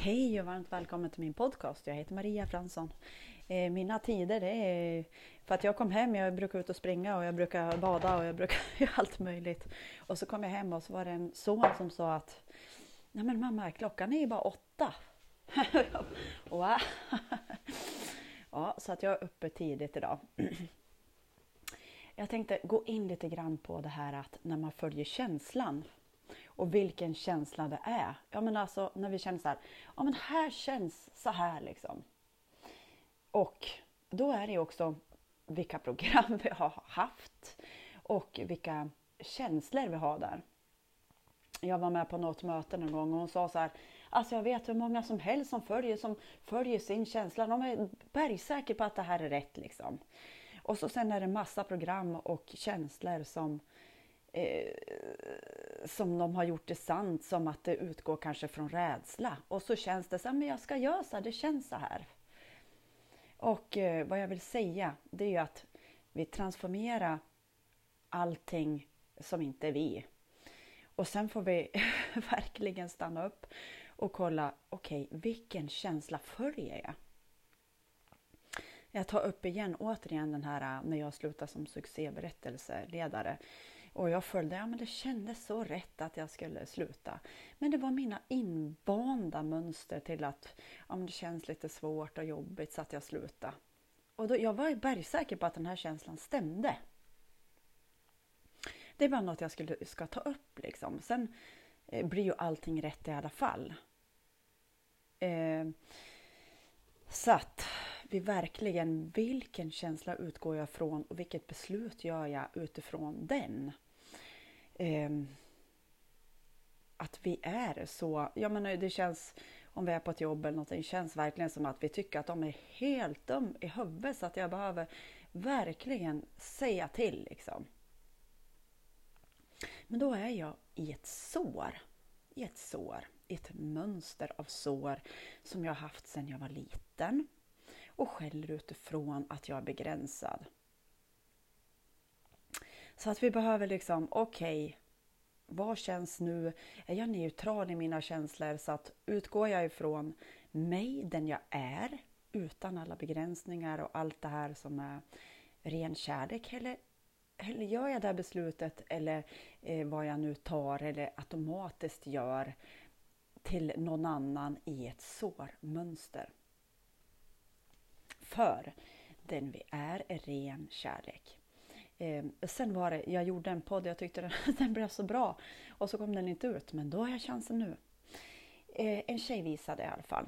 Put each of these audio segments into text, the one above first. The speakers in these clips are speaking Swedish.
Hej och varmt välkommen till min podcast. Jag heter Maria Fransson. Eh, mina tider det är för att jag kom hem, jag brukar ut och springa och jag brukar bada och jag brukar göra allt möjligt. Och så kom jag hem och så var det en son som sa att Nej men mamma, klockan är ju bara åtta. wow. ja, så att jag är uppe tidigt idag. jag tänkte gå in lite grann på det här att när man följer känslan och vilken känsla det är. Ja men alltså när vi känner så här, ja men här känns så här liksom. Och då är det också vilka program vi har haft och vilka känslor vi har där. Jag var med på något möte någon gång och hon sa så här, alltså jag vet hur många som helst som följer, som följer sin känsla, de är bergsäkra på att det här är rätt liksom. Och så sen är det massa program och känslor som eh, som de har gjort det sant, som att det utgår kanske från rädsla. Och så känns det så här, men jag ska göra så här, det känns så här. Och eh, vad jag vill säga, det är ju att vi transformerar allting som inte är vi. Och sen får vi verkligen stanna upp och kolla, okej, okay, vilken känsla följer jag? Jag tar upp igen, återigen den här eh, när jag slutade som succéberättelseledare. Och jag följde, ja men det kändes så rätt att jag skulle sluta. Men det var mina invanda mönster till att ja, men det känns lite svårt och jobbigt så att jag slutade. Och då, jag var bergsäker på att den här känslan stämde. Det var något jag skulle, ska ta upp liksom. Sen eh, blir ju allting rätt i alla fall. Eh, så att vi verkligen, vilken känsla utgår jag från och vilket beslut gör jag utifrån den? Eh, att vi är så, ja men det känns, om vi är på ett jobb eller någonting, känns verkligen som att vi tycker att de är helt dum i huvudet så att jag behöver verkligen säga till liksom. Men då är jag i ett sår, i ett sår, i ett mönster av sår som jag haft sedan jag var liten och skäller utifrån att jag är begränsad. Så att vi behöver liksom, okej, okay, vad känns nu? Är jag neutral i mina känslor så att utgår jag ifrån mig, den jag är, utan alla begränsningar och allt det här som är ren kärlek? Eller, eller gör jag det här beslutet eller eh, vad jag nu tar eller automatiskt gör till någon annan i ett sårmönster? För den vi är är ren kärlek. Eh, sen var det, jag gjorde en podd, jag tyckte den, den blev så bra och så kom den inte ut, men då har jag chansen nu. Eh, en tjej visade i alla fall.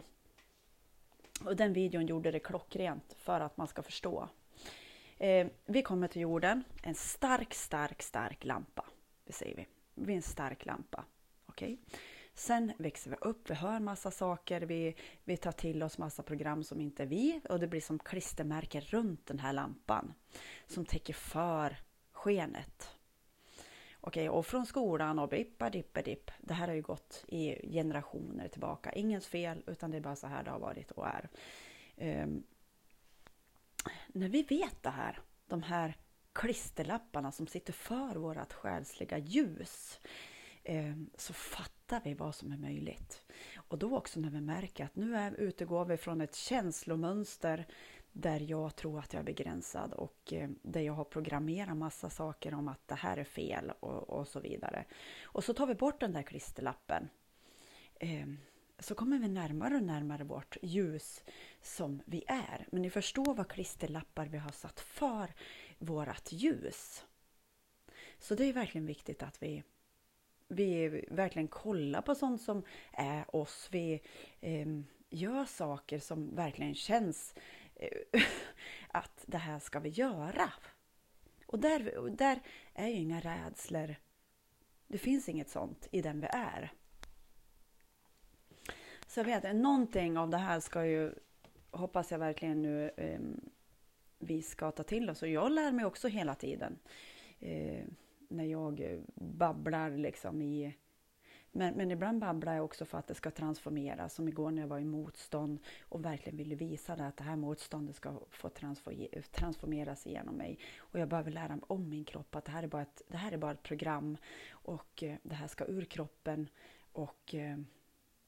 Och den videon gjorde det klockrent för att man ska förstå. Eh, vi kommer till jorden, en stark, stark, stark lampa. Det säger vi. Vi är en stark lampa. Okej? Okay? Sen växer vi upp, vi hör massa saker, vi, vi tar till oss massa program som inte är vi och det blir som klistermärken runt den här lampan som täcker för skenet. Okej, och från skolan och bippa dippa dipp. Det här har ju gått i generationer tillbaka. Ingens fel, utan det är bara så här det har varit och är. Um, när vi vet det här, de här klisterlapparna som sitter för vårt själsliga ljus, um, så fattar fattar vi vad som är möjligt. Och då också när vi märker att nu är, utgår vi från ett känslomönster där jag tror att jag är begränsad och eh, där jag har programmerat massa saker om att det här är fel och, och så vidare. Och så tar vi bort den där klisterlappen. Eh, så kommer vi närmare och närmare vårt ljus som vi är. Men ni förstår vad klisterlappar vi har satt för vårt ljus. Så det är verkligen viktigt att vi vi verkligen kollar på sånt som är oss. Vi eh, gör saker som verkligen känns eh, att det här ska vi göra. Och där, där är ju inga rädslor. Det finns inget sånt i den vi är. Så jag vet, någonting av det här ska ju, hoppas jag verkligen nu, eh, vi ska ta till oss. Och jag lär mig också hela tiden. Eh, när jag eh, babblar liksom i... Men, men ibland babblar jag också för att det ska transformeras. Som igår när jag var i motstånd och verkligen ville visa det, att det här motståndet ska få transformeras igenom mig. Och jag behöver lära mig om min kropp att det här är bara ett, det här är bara ett program och eh, det här ska ur kroppen. Och eh,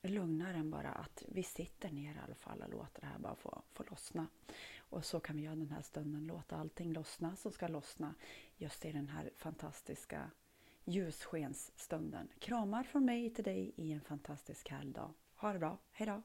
lugnare än bara att vi sitter ner i alla fall och låter det här bara få, få lossna. Och så kan vi göra den här stunden, låta allting lossna som ska lossna just i den här fantastiska ljusskensstunden. Kramar från mig till dig i en fantastisk härlig dag. Ha det bra, hejdå!